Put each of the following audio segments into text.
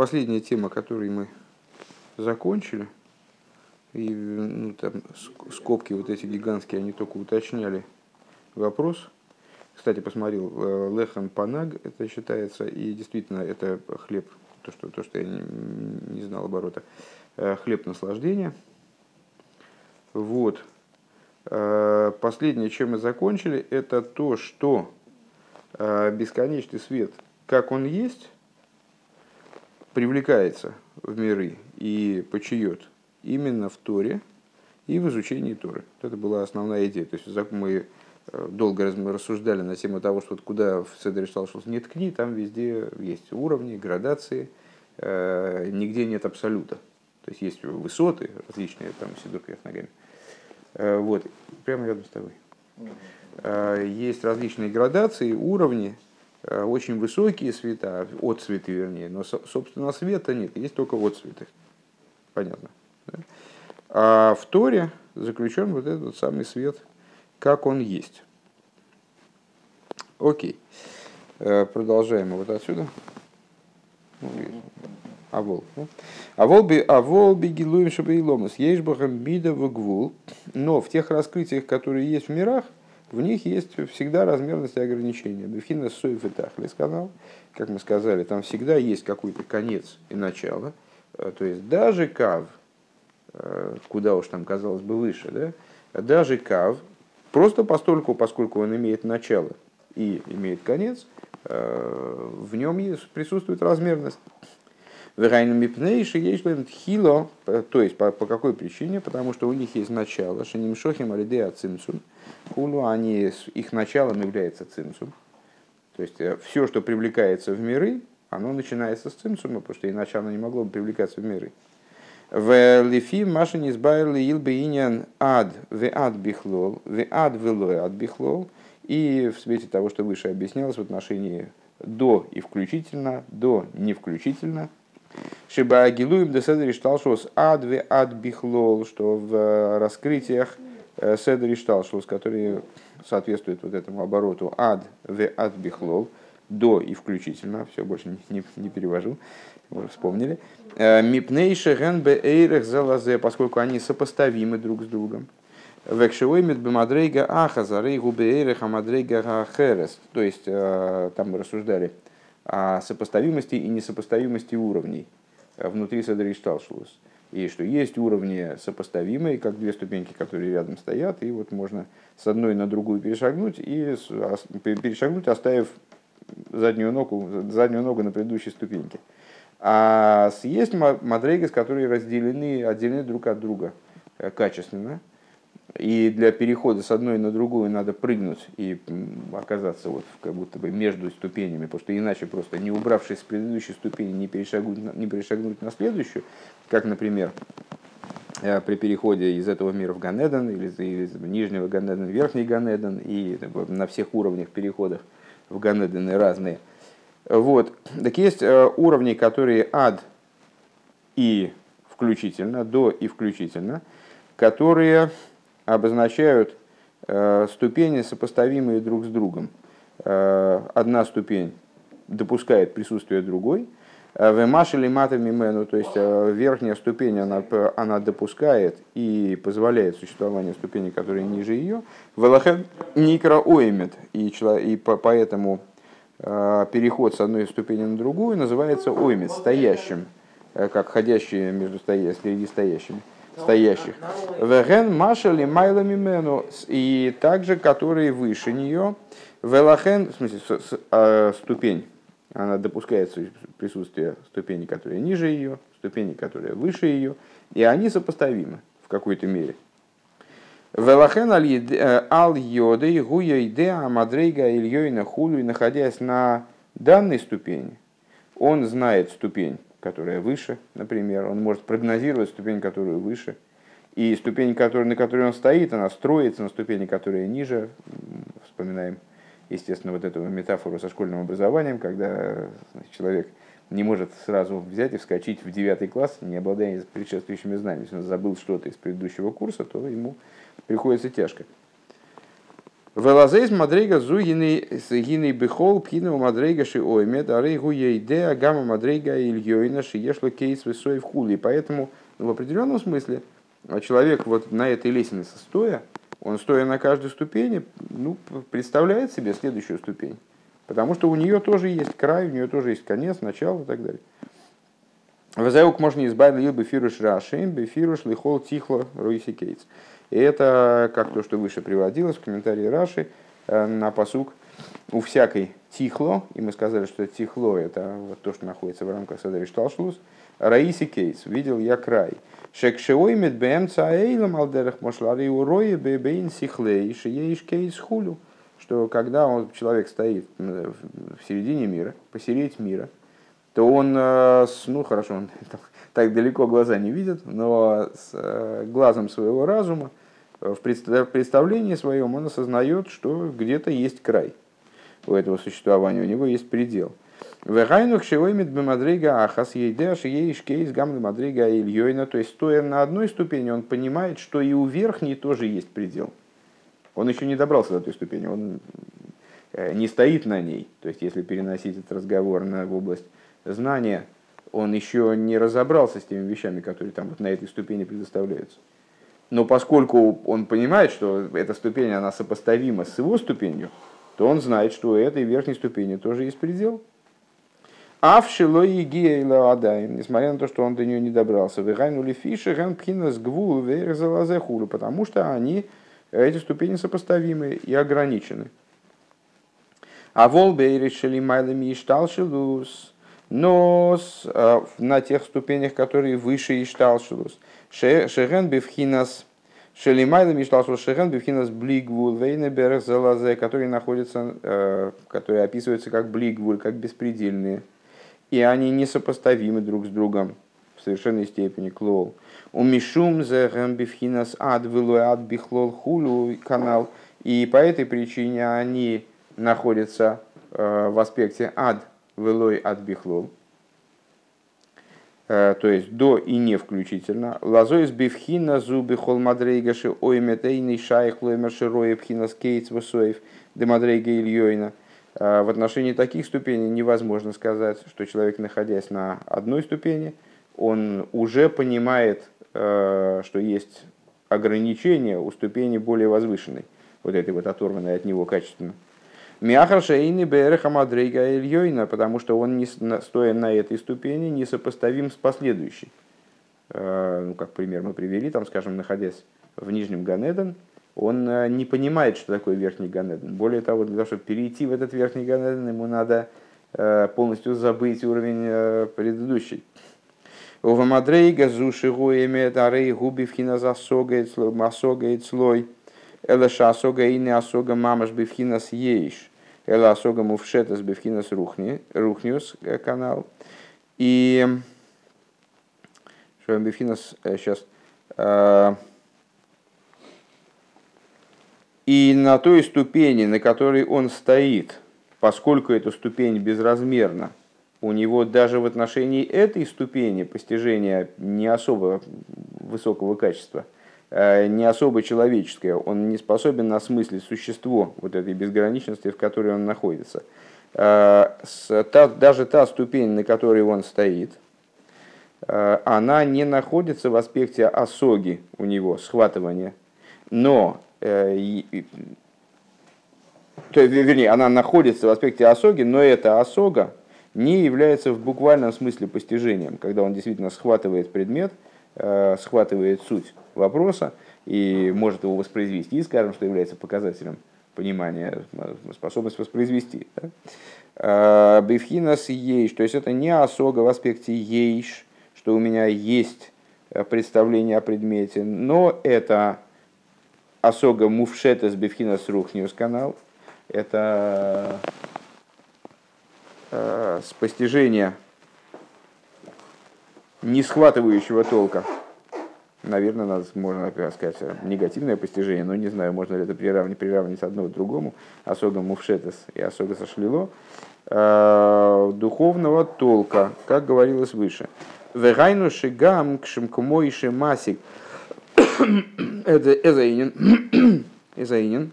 последняя тема, которую мы закончили, и ну, там скобки вот эти гигантские, они только уточняли вопрос. Кстати, посмотрел, э, лехан панаг, это считается, и действительно это хлеб, то, что, то, что я не, не знал оборота, э, хлеб наслаждения. Вот. Э, последнее, чем мы закончили, это то, что бесконечный свет, как он есть, привлекается в миры и почиет именно в Торе и в изучении Торы. Вот это была основная идея. То есть мы э, долго рассуждали на тему того, что вот куда в Седере Шталшус не ткни, там везде есть уровни, градации, э, нигде нет абсолюта. То есть есть высоты различные, там Сидур вверх ногами. Э, вот, прямо рядом с тобой. Есть различные градации, уровни, очень высокие света, отцветы вернее, но, собственно, света нет, есть только отцветы. Понятно. А в Торе заключен вот этот самый свет, как он есть. Окей. Э, продолжаем вот отсюда. Авол. Авол би авол би гилуем шабейломас. Ейшбахам бида в гвул. Но в тех раскрытиях, которые есть в мирах, в них есть всегда размерность и ограничения. Бифхина сойф и тахли сказал, как мы сказали, там всегда есть какой-то конец и начало. Э, то есть даже кав, Э, куда уж там, казалось бы, выше, да, даже кав, просто постольку, поскольку он имеет начало и имеет конец, э, в нем присутствует размерность. Хило, то есть по, по какой причине? Потому что у них есть начало, шанимшохим алидея цимсум, хулу, они, их началом является цимсум. То есть э, все, что привлекается в миры, оно начинается с цимсума, потому что иначе оно не могло бы привлекаться в миры. В лифи маши не избавили илбейнян ад в ад бихлол, в ад велой ад бихлол. И в свете того, что выше объяснялось в отношении до и включительно, до не включительно. Шиба агилуем де седри шталшос ад бихлол, что в раскрытиях э, седри шталшос, которые соответствуют вот этому обороту ад в ад бихлол, до и включительно, все больше не, не, перевожу, мы вспомнили. Э, Мипнейши генбе эйрех залазе, поскольку они сопоставимы друг с другом. Векшевой медбемадрейга ахаза рейгу беэйрех амадрейга ахерес. То есть, э, там мы рассуждали о сопоставимости и несопоставимости уровней э, внутри Садришталшулус. И что есть уровни сопоставимые, как две ступеньки, которые рядом стоят, и вот можно с одной на другую перешагнуть, и перешагнуть, оставив заднюю ногу, заднюю ногу на предыдущей ступеньке. А есть мадрейгас, которые разделены, отделены друг от друга э, качественно. И для перехода с одной на другую надо прыгнуть и оказаться вот как будто бы между ступенями, потому что иначе просто не убравшись с предыдущей ступени не перешагнуть, не перешагнуть на следующую, как, например, э, при переходе из этого мира в Ганеден или из нижнего Ганеден в верхний Ганеден и на всех уровнях переходов в Ганедены разные – вот. Так есть э, уровни, которые ад и включительно, до и включительно, которые обозначают э, ступени, сопоставимые друг с другом. Э, одна ступень допускает присутствие другой. В машили матами мену, то есть верхняя ступень, она, она допускает и позволяет существование ступени, которые ниже ее. Велахен никра оэмет, и, и поэтому Э, переход с одной ступени на другую называется оймит, стоящим, э, как ходящие между стоя, среди стоящими, стоящих. Веген машали майлами мену, и также которые выше нее, велахен, в смысле, а, ступень, она допускает присутствие ступени, которые ниже ее, ступени, которые выше ее, и они сопоставимы в какой-то мере. Велахен э, ал йоды гуя иде амадрейга ильёйна хулю, находясь на данной ступени, он знает ступень, которая выше, например, он может прогнозировать ступень, которую выше, и ступень, которая, на которой он стоит, она строится на ступени, которая ниже. Вспоминаем, естественно, вот эту метафору со школьным образованием, когда человек не может сразу взять и вскочить в девятый класс, не обладая предшествующими знаниями. Если он забыл что-то из предыдущего курса, то ему приходится тяжко. Велазейс мадрейга зугиный бихол пхинова мадрейга ши оймет, а рейгу ейде гамма мадрейга ильёйна ши ешло кейс высой в хули. Поэтому в определенном смысле человек вот на этой лестнице стоя, он стоя на каждой ступени, ну, представляет себе следующую ступень. Потому что у нее тоже есть край, у нее тоже есть конец, начало и так далее. Вазаук можно избавить бы фируш рашим, бифируш лихол тихло руиси кейтс. И это, как то, что выше приводилось в комментарии Раши э, на פסוק у всякой תכלה, и мы сказали, что תכלה это вот то, что находится в рамках סדר השתלשלות, ראיתי קץ, видел я край. שכשעומד באמצע העולם על דרך משל הרי רואה בעין שכלו שיש קץ כולי. Что когда он, человек стоит в середине мира, посередине мира, то он, э, ну хорошо, он так далеко глаза не видят, но с э, глазом своего разума в представлении своем он осознает, что где-то есть край у этого существования, у него есть предел. Вегайнух шевоймит бемадрига ахас ейдеш ейш кейс гамны мадрига ильёйна. То есть, стоя на одной ступени, он понимает, что и у верхней тоже есть предел. Он еще не добрался до той ступени, он э, не стоит на ней. То есть, если переносить этот разговор на область знания, он еще не разобрался с теми вещами, которые там вот на этой ступени предоставляются. Но поскольку он понимает, что эта ступень, она сопоставима с его ступенью, то он знает, что у этой верхней ступени тоже есть предел. А в Шилой Адаем, несмотря на то, что он до нее не добрался, выгайнули фиши, ганпхина с гвул, хулу, потому что они, эти ступени сопоставимы и ограничены. А волбей решили майлами и шталшилус, но э, на тех ступенях, которые выше Ишталшилус. Шеген бифхинас Шелимайла Мишталшилус Шеген бифхинас блигвул вейнеберг залазе, которые находятся, э, которые описываются как блигвуль, как беспредельные. И они несопоставимы друг с другом в совершенной степени клол. У Мишум зехем бифхинас ад ад бихлол хулу канал. И по этой причине они находятся э, в аспекте ад, велой от бихлол, то есть до и не включительно. Лазой с бифхина зубы хол мадрейгаши ойметейный шайх лоймерши роя пхина скейтс высоев де мадрейга ильёйна. Э, в отношении таких ступеней невозможно сказать, что человек, находясь на одной ступени, он уже понимает, э, что есть ограничения у ступени более возвышенной, вот этой вот оторванной от него качественно. Мяхар шейни береха мадрейга ильёйна, потому что он, не, стоя на этой ступени, несопоставим с последующей. Э, ну, как пример мы привели, там, скажем, находясь в Нижнем Ганеден, он э, не понимает, что такое Верхний Ганеден. Более того, для того, чтобы перейти в этот Верхний Ганеден, ему надо э, полностью забыть уровень предыдущий. Ова мадрейга зуши гуэме дарей губи вхина засогает слой. Элеша асога и не асога мамаш бифхинас ейш. Эла Асога Мувшетас Бевхинас Рухниус э, канал. И что Бевхинас сейчас э, э, и на той ступени, на которой он стоит, поскольку эта ступень безразмерна, у него даже в отношении этой ступени постижения не особо высокого качества – не особо человеческое, он не способен осмыслить существо вот этой безграничности, в которой он находится. Э, даже та ступень, на которой он стоит, э, она не находится в аспекте осоги у него, схватывания, но, то, вернее, она находится в аспекте осоги, но эта осога не является в буквальном смысле постижением, когда он действительно схватывает предмет, схватывает суть вопроса и может его воспроизвести, скажем, что является показателем понимания, способность воспроизвести. Да? А, Бифхинас ейш, то есть это не осога в аспекте ейш, что у меня есть представление о предмете, но это осога мувшета с бифхинас рухниус канал, это э, с постижения не схватывающего толка наверное, надо, можно сказать, негативное постижение, но не знаю, можно ли это приравнить, приравнить одно к другому, осога мувшетес и осога сошлило, э, духовного толка, как говорилось выше. Вегайну шигам масик это эзаинин, эзаинин,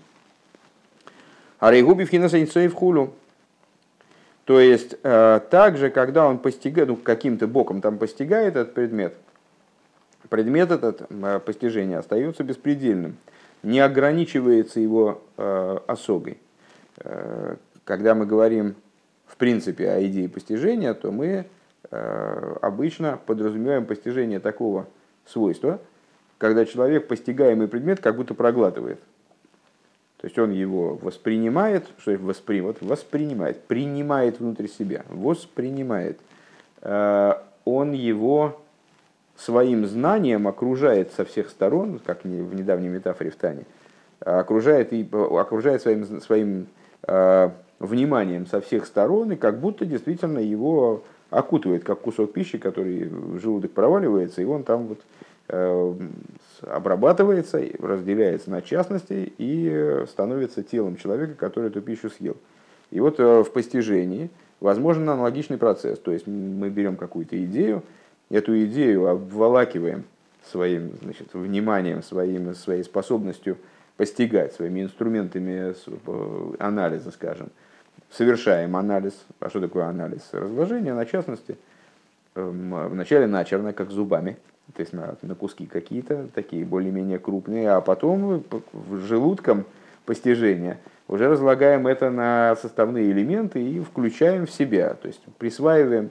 А рейгуби в в хулу. То есть, э, также, когда он постигает, ну, каким-то боком там постигает этот предмет, предмет этот э, постижения остается беспредельным, не ограничивается его э, осогой. Когда мы говорим, в принципе, о идее постижения, то мы обычно подразумеваем постижение такого свойства, когда человек постигаемый предмет как будто проглатывает – то есть он его воспринимает, что воспри, вот воспринимает, принимает внутрь себя, воспринимает. Э, он его своим знанием окружает со всех сторон, как в недавней метафоре в Тане, окружает, и, окружает своим, своим э, вниманием со всех сторон, и как будто действительно его окутывает, как кусок пищи, который в желудок проваливается, и он там вот э, обрабатывается, разделяется на частности и становится телом человека, который эту пищу съел. И вот э, в постижении возможен аналогичный процесс. То есть мы берем какую-то идею, эту идею обволакиваем своим значит, вниманием, своим, своей способностью постигать, своими инструментами э, анализа, скажем. Совершаем анализ. А что такое анализ? Разложение на частности. Эм, вначале начерно, как зубами – то есть на, на куски какие-то, такие более-менее крупные, а потом в желудком постижения уже разлагаем это на составные элементы и включаем в себя, то есть присваиваем э,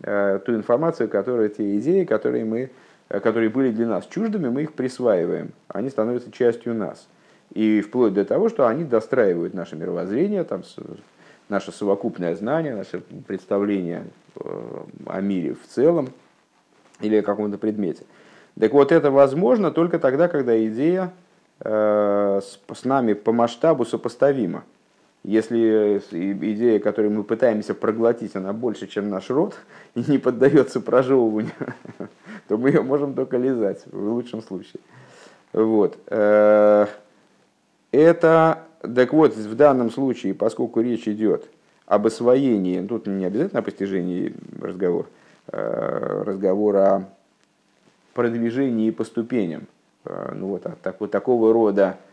ту информацию, которая, те идеи, которые, мы, э, которые были для нас чуждыми, мы их присваиваем, они становятся частью нас. И вплоть до того, что они достраивают наше мировоззрение, там, наше совокупное знание, наше представление э, о мире в целом, или о каком-то предмете. Так вот, это возможно только тогда, когда идея э, с, нами по масштабу сопоставима. Если идея, которую мы пытаемся проглотить, она больше, чем наш рот, и не поддается прожевыванию, то мы ее можем только лизать, в лучшем случае. Вот. Э, это, так вот, в данном случае, поскольку речь идет об освоении, тут не обязательно о постижении разговор, Э, разговор о продвижении по ступеням. Э, ну вот, так, вот такого рода э,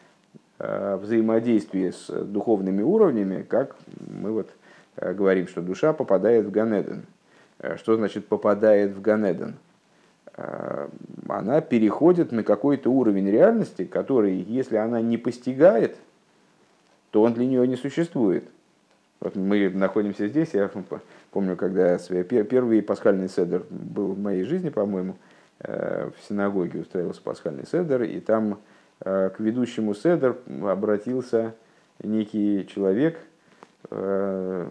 взаимодействие с духовными уровнями, как мы вот говорим, что душа попадает в Ганеден. Что значит попадает в Ганеден? Она переходит на какой-то уровень реальности, который, если она не постигает, то он для нее не существует. Вот мы находимся здесь, я помню, когда первый пасхальный седер был в моей жизни, по-моему, э, в синагоге устраивался пасхальный седер, и там э, к ведущему седер обратился некий человек, э,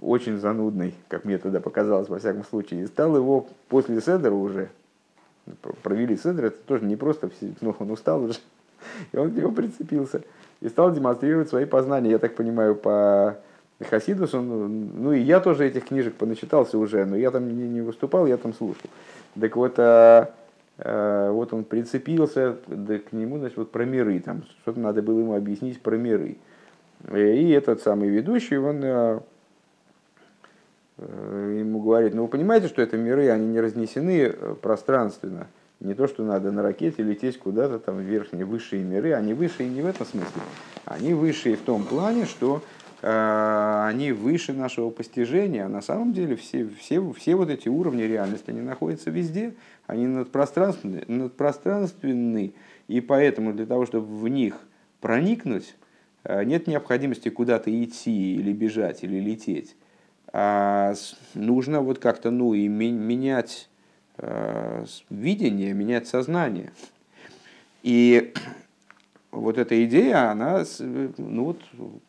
очень занудный, как мне тогда показалось, во всяком случае, и стал его после седера уже, провели седер, это тоже не просто, но он устал уже, и он к нему прицепился, и стал демонстрировать свои познания, я так понимаю, по Хасидус, он, ну и я тоже этих книжек поначитался уже, но я там не, не выступал, я там слушал. Так вот, а, вот он прицепился да, к нему, значит, вот про миры, там что-то надо было ему объяснить про миры. И этот самый ведущий, он а, ему говорит, ну вы понимаете, что это миры, они не разнесены пространственно. Не то, что надо на ракете лететь куда-то там в верхние, высшие миры, они высшие не в этом смысле. Они высшие в том плане, что Э, они выше нашего постижения, а на самом деле все, все, все вот эти уровни реальности, они находятся везде, они надпространственны, надпространственны, и поэтому для того, чтобы в них проникнуть, э, нет необходимости куда-то идти или бежать, или лететь. А нужно вот как-то ну, и менять э, видение, менять сознание. И вот эта идея, она, ну вот,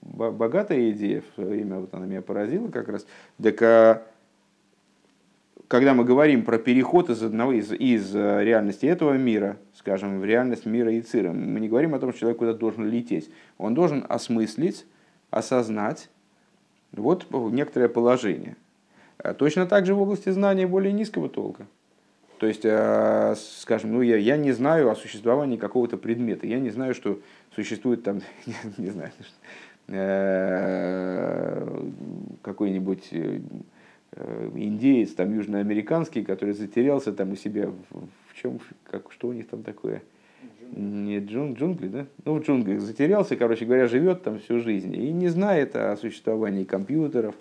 богатая идея, время вот она меня поразила как раз. Так, а, когда мы говорим про переход из одного из, из э, реальности этого мира, скажем, в реальность мира и цира, мы не говорим о том, что человек куда-то должен лететь. Он должен осмыслить, осознать вот некоторое положение. А точно так же в области знания более низкого толка – то есть, э, скажем, ну, я, я не знаю о существовании какого-то предмета, я не знаю, что существует там, не знаю, э, какой-нибудь э, индеец там южноамериканский, который затерялся там у себя в, в чем, как, что у них там такое? Не джун, джунгли, да? Ну, в джунглях затерялся, короче говоря, живет там всю жизнь и не знает о существовании компьютеров,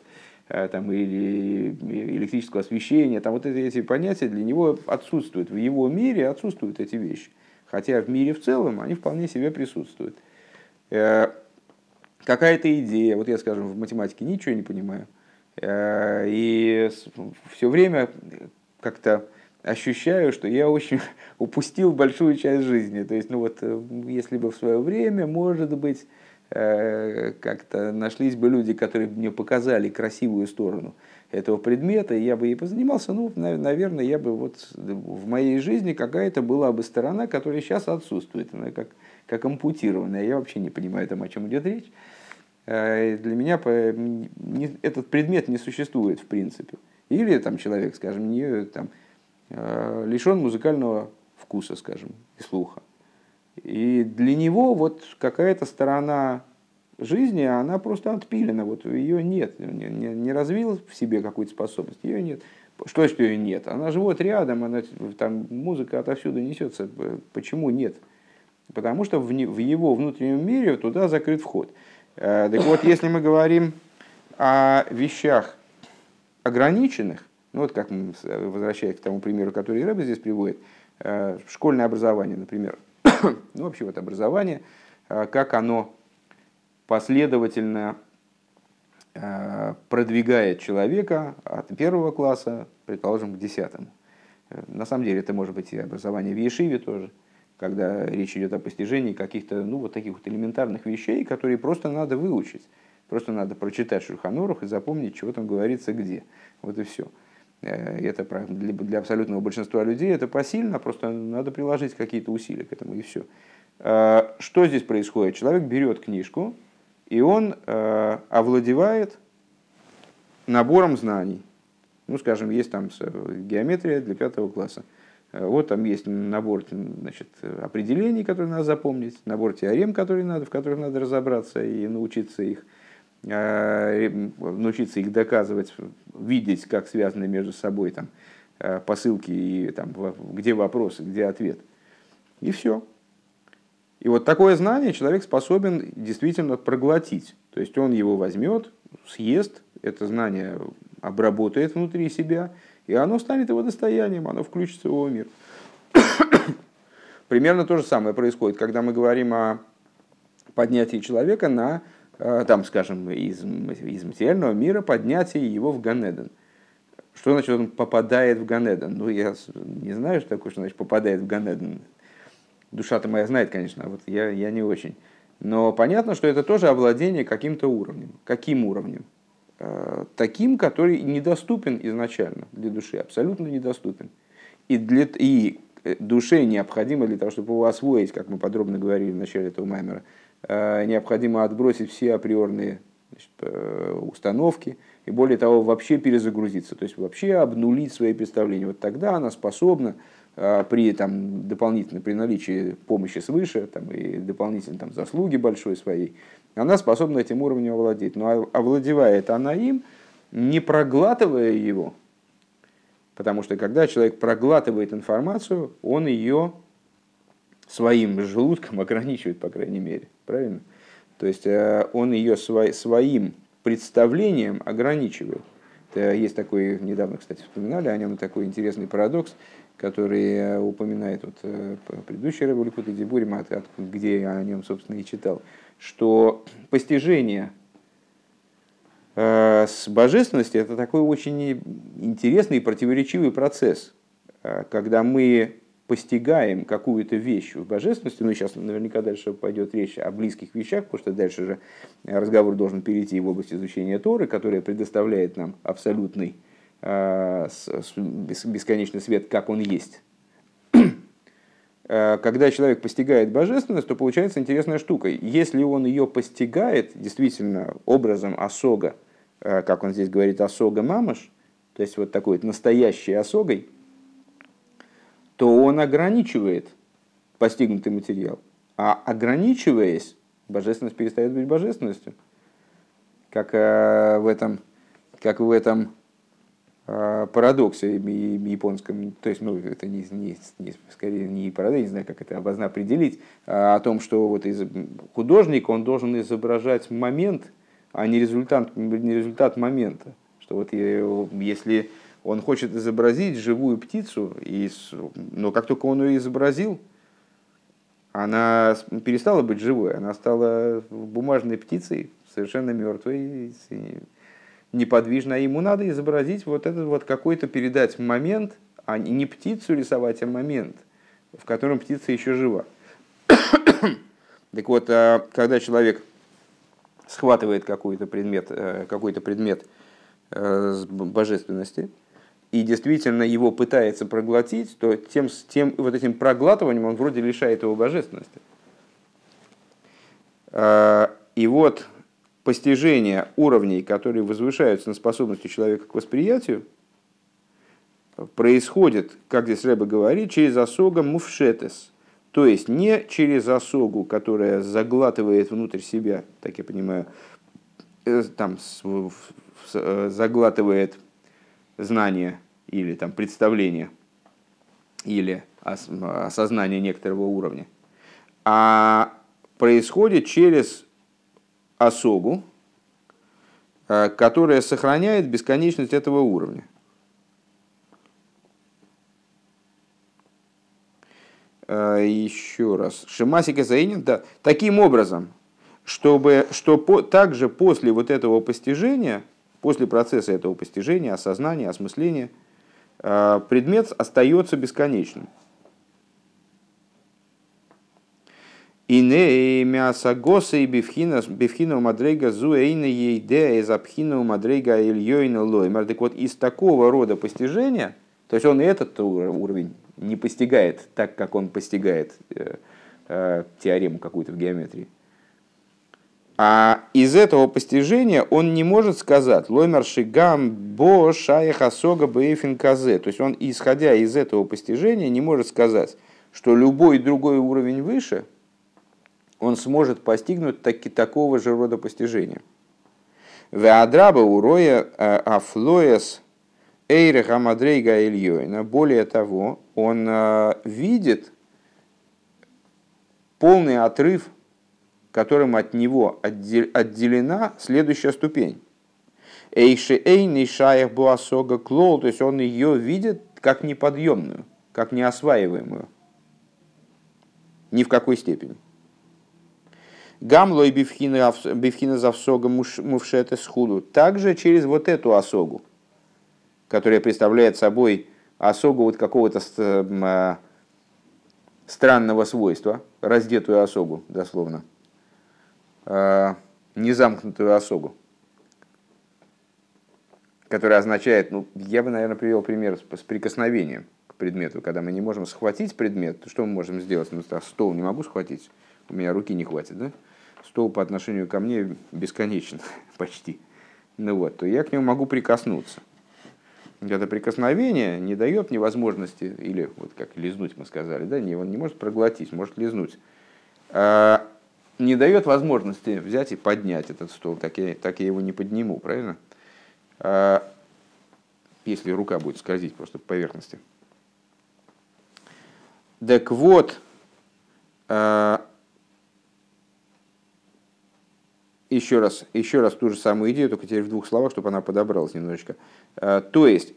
там, или электрического освещения. Там вот эти, эти понятия для него отсутствуют. В его мире отсутствуют эти вещи. Хотя в мире в целом они вполне себе присутствуют. Э, какая-то идея, вот я, скажем, в математике ничего не понимаю, э, и все время как-то ощущаю, что я очень упустил большую часть жизни. То есть, ну вот, э, если бы в свое время, может быть, как-то нашлись бы люди, которые мне показали красивую сторону этого предмета, и я бы ей позанимался, ну, наверное, я бы вот в моей жизни какая-то была бы сторона, которая сейчас отсутствует, она как, как ампутированная. Я вообще не понимаю, там, о чем идет речь. Э, для меня этот предмет не существует в принципе. Или там человек, скажем, не, там, э, лишен музыкального вкуса, скажем, и слуха. И для него вот какая-то сторона жизни, она просто отпилена, вот ее нет, не, не, не развил в себе какую-то способность, ее нет. Что, что ее нет? Она живет рядом, она, там музыка отовсюду несется. Почему нет? Потому что в, в его внутреннем мире туда закрыт вход. Э, так вот, если мы говорим о вещах ограниченных, ну вот как мы возвращаясь к тому примеру, который Рэбе здесь приводит, э, школьное образование, например, ну вообще вот образование, э, как оно последовательно продвигает человека от первого класса, предположим, к десятому. На самом деле это может быть и образование в Ешиве тоже – когда речь идет о постижении каких-то ну, вот таких вот элементарных вещей, которые просто надо выучить. Просто надо прочитать Шульханорух и запомнить, чего там говорится где. Вот и все. Э, это для, абсолютного большинства людей это посильно, просто надо приложить какие-то усилия к этому и все. Э, что здесь происходит? Человек берет книжку, и он э, овладевает набором знаний. Ну, скажем, есть там геометрия для пятого класса. Вот там есть набор значит, определений, которые надо запомнить, набор теорем, которые надо, в которых надо разобраться и научиться их, научиться их доказывать, видеть, как связаны между собой там, э, посылки, и там, где вопросы, где ответ. И все. И вот такое знание человек способен действительно проглотить. То есть он его возьмет, съест, это знание обработает внутри себя – и оно станет его достоянием, оно включится в его мир. Примерно то же самое происходит, когда мы говорим о поднятии человека на, э, там, скажем, из, из материального мира, поднятии его в Ганеден. Что значит он попадает в Ганеден? Ну, я не знаю, что такое, что значит попадает в Ганеден. Душа-то моя знает, конечно, а вот я, я не очень. Но понятно, что это тоже овладение каким-то уровнем. Каким уровнем? Э, таким, который недоступен изначально для души, абсолютно недоступен. И, для, и э, душе необходимо для того, чтобы его освоить, как мы подробно говорили в начале этого маймера, э, необходимо отбросить все априорные значит, установки и более того вообще перезагрузиться, то есть вообще обнулить свои представления. Вот тогда она способна при там, дополнительно при наличии помощи свыше там, и дополнительной там, заслуги большой своей она способна этим уровнем овладеть. Но овладевает она им, не проглатывая его. Потому что когда человек проглатывает информацию, он ее своим желудком ограничивает, по крайней мере. Правильно? То есть э, он ее своим представлением ограничивает. Есть такой, недавно, кстати, вспоминали о нем, такой интересный парадокс, который э, упоминает вот э, предыдущий Рэб Ликут Дебурим, где я о нем, собственно, и читал что постижение э, с божественности это такой очень интересный и противоречивый процесс, э, когда мы постигаем какую-то вещь в божественности, ну сейчас наверняка дальше пойдет речь о близких вещах, потому что дальше же разговор должен перейти в область изучения Торы, которая предоставляет нам абсолютный э, бесконечный свет, как он есть. Э, когда человек постигает божественность, то получается интересная штука. Если он ее постигает действительно образом осога, э, как он здесь говорит, осога мамаш, то есть вот такой вот настоящей осогой, то он ограничивает постигнутый материал. А ограничиваясь, божественность перестает быть божественностью. Как э, в этом, как в этом э, парадоксе японском, то есть, ну, это не, не, не, скорее не парадокс, не знаю, как это обозначить, определить, а о том, что вот из, художник, он должен изображать момент, а не результат, не результат момента. Что вот если он хочет изобразить живую птицу, и, но как только он ее изобразил, она перестала быть живой, она стала бумажной птицей, совершенно мертвой, неподвижной. А ему надо изобразить вот этот вот какой-то, передать момент, а не птицу рисовать, а момент, в котором птица еще жива. так вот, а когда человек схватывает какой-то предмет, э, какой-то предмет э, божественности, и действительно его пытается проглотить, то тем, тем вот этим проглатыванием он вроде лишает его божественности. А, и вот постижение уровней, которые возвышаются на способности человека к восприятию, происходит, как здесь Рэба говорит, через осога муфшетес. То есть не через осогу, которая заглатывает внутрь себя, так я понимаю, э, там, э, заглатывает знание или там, представление или осознание некоторого уровня, а происходит через осогу, э, которая сохраняет бесконечность этого уровня. Э, еще раз. Шимасика Заинин, да. Таким образом, чтобы, что по, также после вот этого постижения, после процесса этого постижения, осознания, осмысления, предмет остается бесконечным. И не мяса госа и бифхина бифхина мадрейга зуэйна ейде из абхина мадрейга ильёйна лоймар. Так вот, из такого рода постижения, то есть он и этот уровень не постигает так, как он постигает э, э, теорему какую-то в геометрии. А из этого постижения он не может сказать лоймер шигам бо шаях асога бейфин казе. То есть он, исходя из этого постижения, не может сказать, что любой другой уровень выше – он сможет постигнуть таки, такого же рода постижения. Веадраба уроя э, афлоес эйре хамадрейга ильёйна. Более того, он э, видит полный отрыв, которым от него отделена следующая ступень. Эйши эйни шаях буасога клол, то есть он ее видит как неподъемную, как неосваиваемую. Ни в какой степени. Гамлой бифхина завсога мувшета схуду. Также через вот эту осогу, которая представляет собой осогу вот какого-то а, странного свойства, раздетую осогу, дословно, незамкнутую осогу, которая означает, ну, я бы, наверное, привел пример с прикосновением к предмету, когда мы не можем схватить предмет, что мы можем сделать? Ну, стол не могу схватить, у меня руки не хватит, да? стол по отношению ко мне бесконечен почти. Ну вот, то я к нему могу прикоснуться. Это прикосновение не дает мне возможности, или вот как лизнуть мы сказали, да, не, он не может проглотить, может лизнуть. А, не дает возможности взять и поднять этот стол, так я, так я его не подниму, правильно? А, если рука будет скользить просто по поверхности. Так вот, а, еще раз, еще раз ту же самую идею, только теперь в двух словах, чтобы она подобралась немножечко. Э, то есть,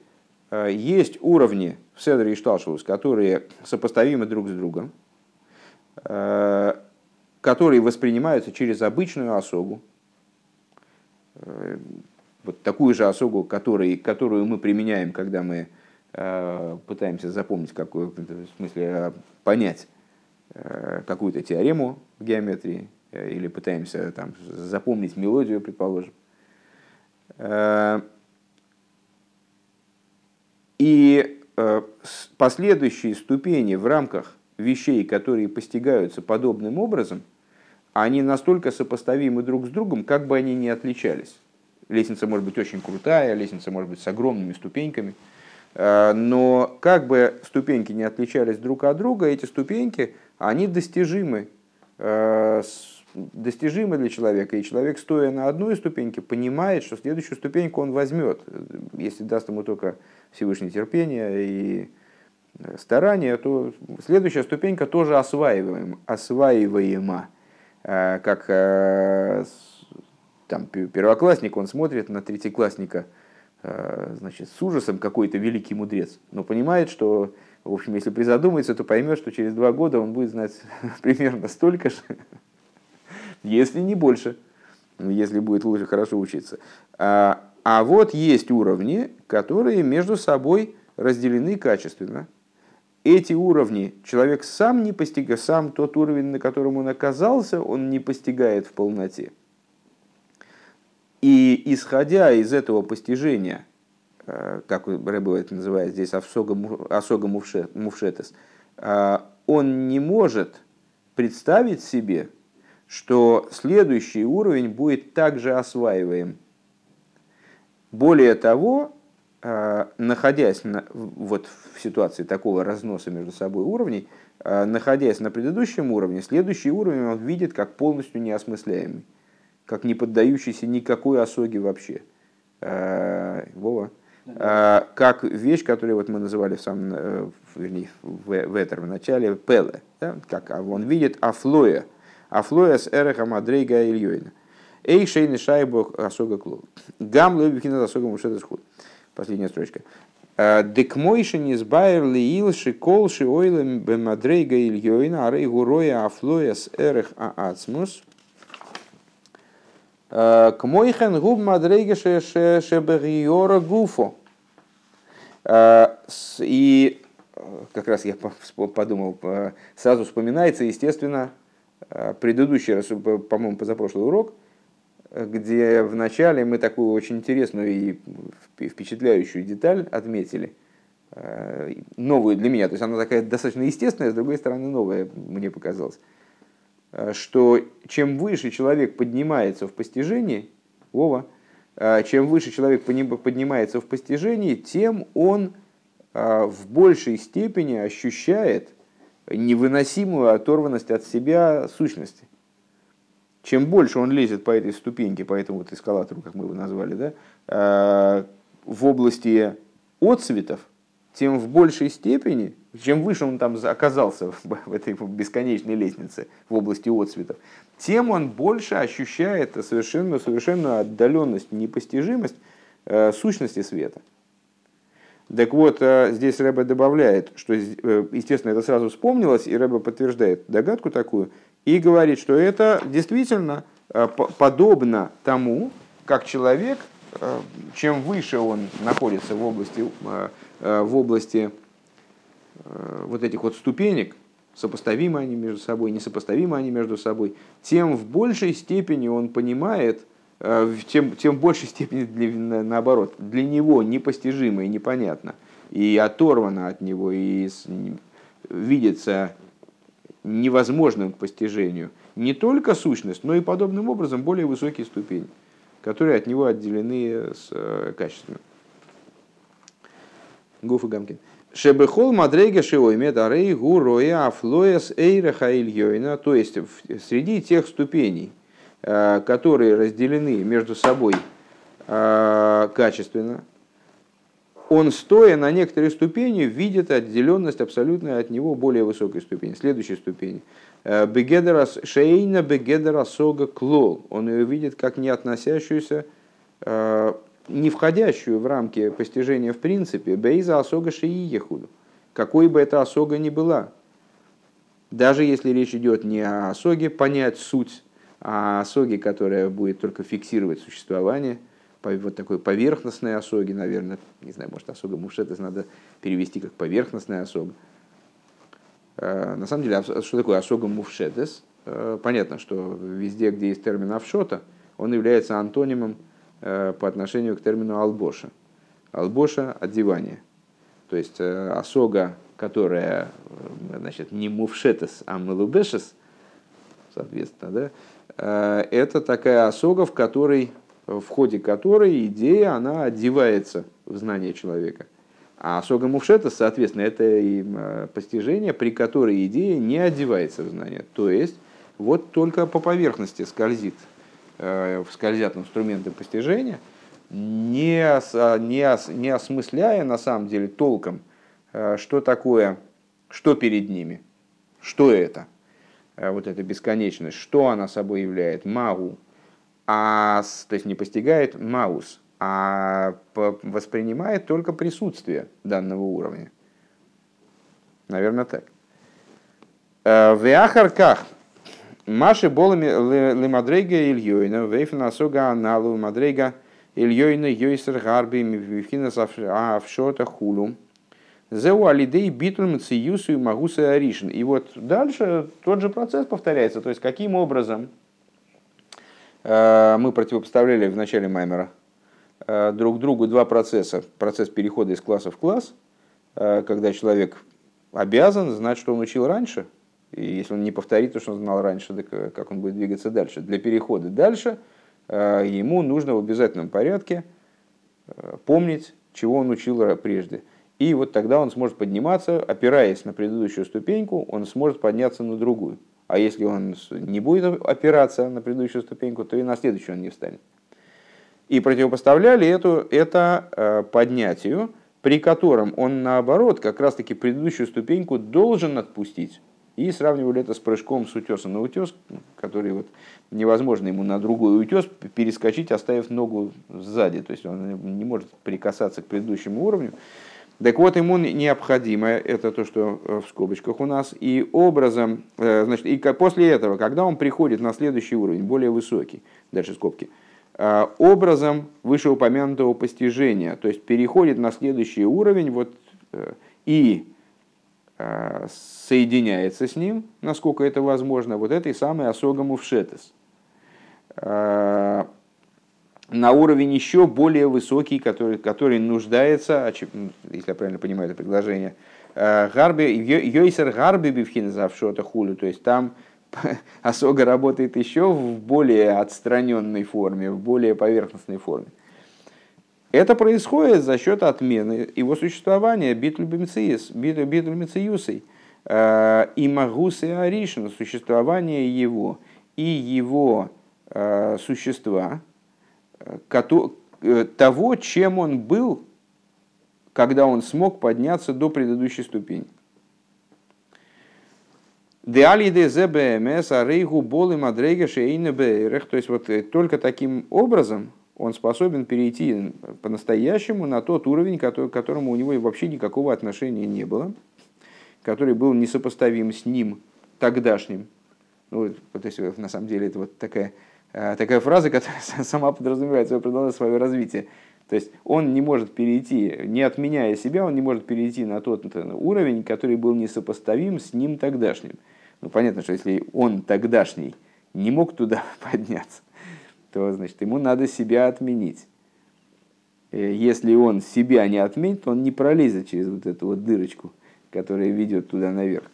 есть уровни в Седре и Шталшус, которые сопоставимы друг с другом, которые воспринимаются через обычную осогу, вот такую же осогу, который, которую мы применяем, когда мы пытаемся запомнить, какую, в смысле понять какую-то теорему в геометрии, Э, или пытаемся там, запомнить мелодию, предположим. Э, и э, последующие ступени в рамках вещей, которые постигаются подобным образом, они настолько сопоставимы друг с другом, как бы они ни отличались. Лестница может быть очень крутая, лестница может быть с огромными ступеньками, но как бы ступеньки не отличались друг от друга, эти ступеньки, они достижимы с достижимо для человека, и человек, стоя на одной ступеньке, понимает, что следующую ступеньку он возьмет, если даст ему только Всевышнее терпение и старания, то следующая ступенька тоже осваиваем, осваиваема. Э, как э, там, первоклассник, он смотрит на третьеклассника э, значит, с ужасом какой-то великий мудрец, но понимает, что, в общем, если призадумается, то поймет, что через два года он будет знать примерно столько же, если не больше, если будет лучше хорошо учиться. А, а вот есть уровни, которые между собой разделены качественно – эти уровни человек сам не постигает, сам тот уровень, на котором он оказался, он не постигает в полноте. И исходя из этого постижения, э, как Рэббо это называет здесь, осога мувшетес, э, он не может представить себе, что следующий уровень будет также осваиваем. Более того, находясь на, вот в ситуации такого разноса между собой уровней, а, находясь на предыдущем уровне, следующий уровень он видит как полностью неосмысляемый, как не поддающийся никакой осоге вообще. А, Вова. А, как вещь, которую вот мы называли в самом, э, вернее, в, в этом начале, пеле, да? как он видит афлоя, афлоя с эреха мадрейга ильёйна. Эй шейны шайбо осога клуб. Гам лобикина осога мушета схуд. Последняя строчка. Декмойшин из байер лиилши колши ойлем бемадрейга ильёйна арей гуроя афлоя с эрех аацмус. Кмойхен губ мадрейга шебегиора гуфо. И как раз я подумал, сразу вспоминается, естественно, предыдущий раз, по-моему, позапрошлый урок – где вначале мы такую очень интересную и впечатляющую деталь отметили, э, новую для меня, то есть она такая достаточно естественная, с другой стороны новая, мне показалось, э, что чем выше человек поднимается в постижении, Вова, э, чем выше человек поднимается в постижении, тем он в большей степени ощущает невыносимую оторванность от себя сущности чем больше он лезет по этой ступеньке, по этому вот эскалатору, как мы его назвали, да, э, в области отцветов, тем в большей степени, чем выше он там оказался в этой бесконечной лестнице в области отцветов, тем он больше ощущает совершенно, совершенную отдаленность, непостижимость э, сущности света. Так вот, э, здесь Рэба добавляет, что, естественно, это сразу вспомнилось, и Рэба подтверждает догадку такую – и говорит, что это действительно э, подобно тому, как человек, э, чем выше он находится в области, э, в области вот этих вот ступенек, сопоставимы они между собой, несопоставимы они между собой, тем в большей степени он понимает, тем, тем в большей степени, для, наоборот, для него непостижимо и непонятно, и оторвано от него, и видится невозможным к постижению не только сущность, но и подобным образом более высокие ступени, которые от него отделены с э, качественно. Гуф и Гамкин. Шебехол мадрега шиоймет арей гуроя афлояс эйра хаильйойна. То есть среди тех ступеней, э, которые разделены между собой э, качественно, он, стоя на некоторой ступени, видит отделенность абсолютно от него более высокой ступени, следующей ступени. Э, бегедерас шейна бегедера сога клол. Он ее видит как не относящуюся, э, не входящую в рамки постижения в принципе, бейза осога шии ехуду. Какой бы эта осога ни была. Даже если речь идет не о осоге понять суть, а о осоге, которая будет только фиксировать существование – вот такой поверхностной осоги, наверное, не знаю, может, осога мушетес надо перевести как поверхностная осога. Э, на самом деле, что такое осога мушетес? Э, понятно, что везде, где есть термин авшота, он является антонимом э, по отношению к термину албоша. Албоша – одевание. То есть осога, которая значит, не мувшетес, а мелубешес, соответственно, да, это такая осога, в которой в ходе которой идея, она одевается в знание человека. А сога мувшета, соответственно, это постижение, при которой идея не одевается в знание. То есть вот только по поверхности скользит, э, скользят инструменты постижения, не, не, не осмысляя на самом деле толком, э, что такое, что перед ними, что это, э, вот эта бесконечность, что она собой является, магу, а, то есть не постигает маус, а воспринимает только присутствие данного уровня. Наверное, так. Э, в Ахарках Маши болами лимадрейга Ильёйна, вейфна асога аналу мадрейга Ильёйна Йойсер Гарби Мивхина Авшота Хулу. Зеу алидей битуль мциюсу и магуса аришин. И вот дальше тот же процесс повторяется. То есть, каким образом мы противопоставляли в начале Маймера э, друг другу два процесса. Процесс перехода из класса в класс, когда человек обязан знать, что он учил раньше – и если он не повторит то, что он знал раньше, так э, как он будет двигаться дальше? Для перехода дальше э, ему нужно в обязательном порядке э, помнить, чего он учил прежде. И вот тогда он сможет подниматься, опираясь на предыдущую ступеньку, он сможет подняться на другую. А если он не будет опираться на предыдущую ступеньку, то и на следующую он не встанет. И противопоставляли эту, это поднятию, при котором он наоборот как раз-таки предыдущую ступеньку должен отпустить и сравнивали это с прыжком с утеса на утес, который вот невозможно ему на другой утес перескочить, оставив ногу сзади. То есть он не может прикасаться к предыдущему уровню. Так вот, ему необходимо, это то, что в скобочках у нас, и образом, э, значит, и после этого, когда он приходит на следующий уровень, более высокий, дальше скобки, э, образом вышеупомянутого постижения, то есть переходит на следующий уровень, вот, э, и Э, соединяется с ним, насколько это возможно, вот этой самой осогаму вшетес. Э, на уровень еще более высокий, который, который нуждается, если я правильно понимаю это предложение, э, гарби, йойсер гарби бифхин завшота хулю, то есть там осога работает еще в более отстраненной форме, в более поверхностной форме. Это происходит за счет отмены его существования битлюбимциюсой э, и магусы аришин, существования его и его э, существа, того, чем он был, когда он смог подняться до предыдущей ступени. Деалиде ЗБМС, Арейгу, Болы, Мадрейга, Шейна, То есть вот только таким образом он способен перейти по-настоящему на тот уровень, к которому у него вообще никакого отношения не было, который был несопоставим с ним тогдашним. Ну, то есть, на самом деле, это вот такая, э, такая фраза, которая сама подразумевает свое, продолжение, свое развитие. То есть он не может перейти, не отменяя себя, он не может перейти на тот уровень, который был несопоставим с ним тогдашним. Ну, понятно, что если он тогдашний не мог туда подняться, то значит, ему надо себя отменить. Э, если он себя не отменит, он не пролезет через вот эту вот дырочку, которая ведет туда наверх.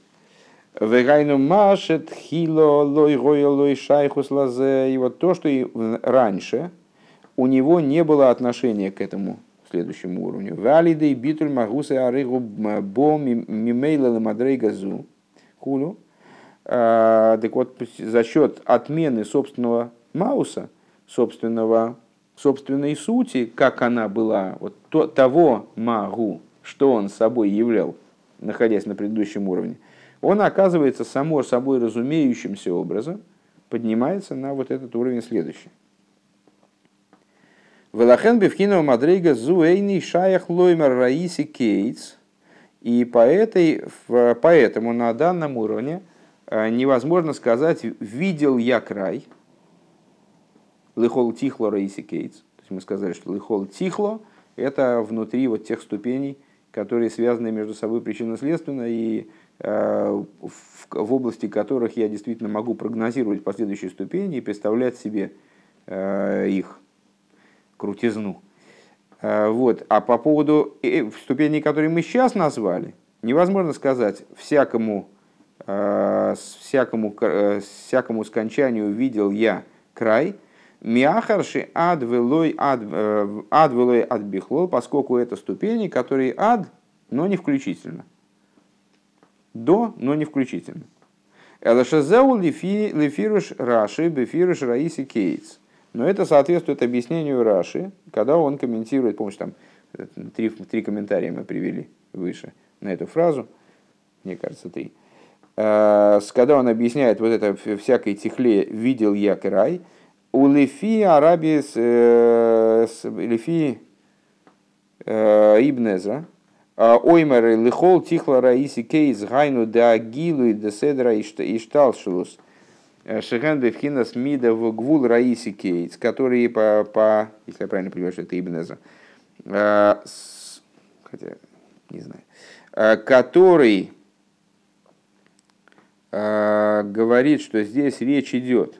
Вегайну машет хило лой лой шайхус лазе. И вот то, что и раньше у него не было отношения к этому следующему уровню. Валидей битуль магусы арыгу бо мимейла мадрей газу. Хулу. А, так вот, за счет отмены собственного Мауса, собственного, собственной сути, как она была, вот то, того магу, что он собой являл, находясь на предыдущем уровне, он оказывается само собой разумеющимся образом, поднимается на вот этот уровень следующий. Велахен бифхинова мадрейга зуэйни шаях лоймер раиси кейтс. И по этой, поэтому на данном уровне э, невозможно сказать «видел я край», Лихол тихло рейси кейтс. То есть мы сказали, что лихол тихло – это внутри вот тех ступеней, которые связаны между собой причинно-следственно и в, в области которых я действительно могу прогнозировать последующие ступени и представлять себе э, их крутизну. Э, вот. А по поводу ступеней, которые мы сейчас назвали, невозможно сказать всякому, всякому, всякому скончанию видел я край – Миахарши ад велой ад, э, ад велой ад бихлол, поскольку это ступени, которые ад, но не включительно. До, но не включительно. Элашазеу лифируш Раши, бефируш Раиси Кейтс. Но это соответствует объяснению Раши, когда он комментирует, помнишь, там э, три, три комментария мы привели выше на эту фразу, мне кажется, три. Э, когда он объясняет вот это всякой техле «видел я край», у Лифи Араби э, с Лифи Ибнезра, а, оймер лихол тихла раиси кейс гайну да гилу и да седра и шталшилус. Э, Шеген бевхинас мида в гвул раиси кейс, которые по, по, если я правильно понимаю, что это Ибнеза, э, хотя, не знаю, э, который говорит, что здесь речь идет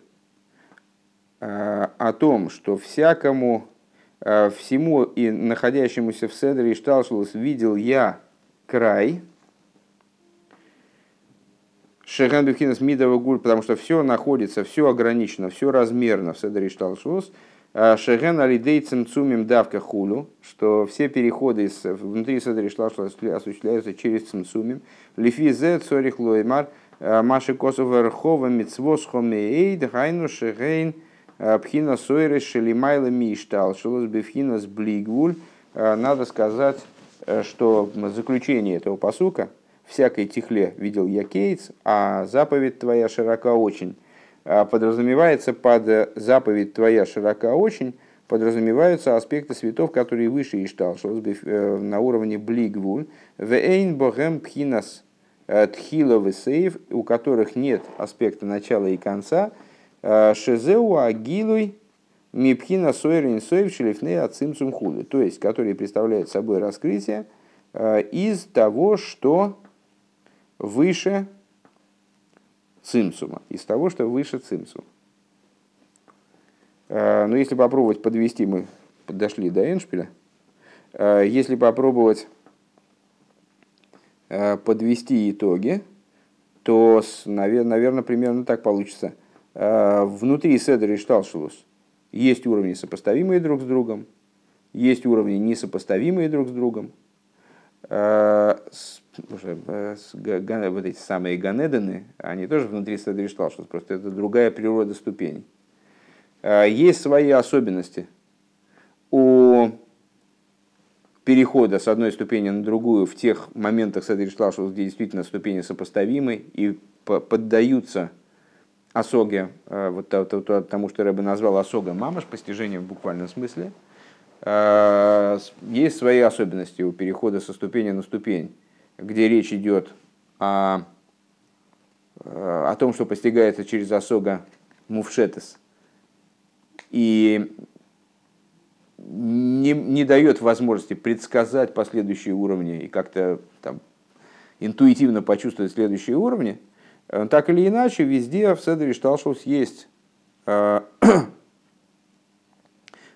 о том, что всякому всему и находящемуся в Седре и Шталшулус видел я край, Шехан Бифхинас Мидова Гуль, потому что все находится, все ограничено, все размерно в Седре и Шталшулус. Э, Шеген Алидей Цимцумим Давка Хулю, что все переходы из, внутри Седри Шталшулус осуществляются через Цимцумим. Лифизе Цорих Лоймар э, Маши Косов Верхова Мицвос Хомеэйд Хайну Шеген Пхина сойры шелимайла миштал, шелос бифхина с блигвуль. Э, надо сказать, э, что заключение этого посука всякой тихле видел я кейтс, а заповедь твоя широка очень. Э, подразумевается под заповедь твоя широка очень, подразумеваются аспекты светов, которые выше Иштал, на уровне блигвуль. Вейн богем пхинас тхила сейв, у которых нет аспекта начала и конца – Шезеу агилуй мипхина сойрин соев шлифней ацимцум худу. То есть, которые представляют собой раскрытие э, из того, что выше цимсума, из того, что выше цимсума. Э, но если попробовать подвести, мы подошли до Эншпиля, э, если попробовать подвести итоги, то, наверное, примерно так получится – внутри Седер и Шталшилус есть уровни, сопоставимые друг с другом, есть уровни, несопоставимые друг с другом. Э, э, вот эти самые Ганеданы, они тоже внутри Седер и Шталшилус, просто это другая природа ступеней. Есть свои особенности у перехода с одной ступени на другую в тех моментах Седер и Шталшилус, где действительно ступени сопоставимы и поддаются осоге, э, вот тому, что Рэбе назвал осога мамаш, постижение в буквальном смысле, э, есть свои особенности у перехода со ступени на ступень, где речь идет о, э, о том, что постигается через осога мувшетес, и не, не дает возможности предсказать последующие уровни и как-то там интуитивно почувствовать следующие уровни – так или иначе, везде в Седре Шталшус есть э,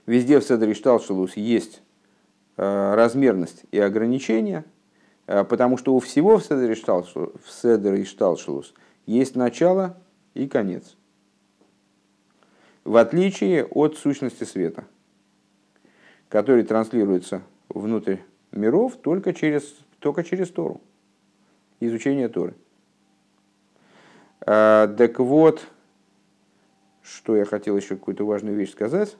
везде в Седре Шталшус есть э, размерность и ограничения, потому что у всего в Седре Шталшус есть начало и конец. В отличие от сущности света, который транслируется внутрь миров только через, только через Тору, изучение Торы. А, так вот, что я хотел еще какую-то важную вещь сказать.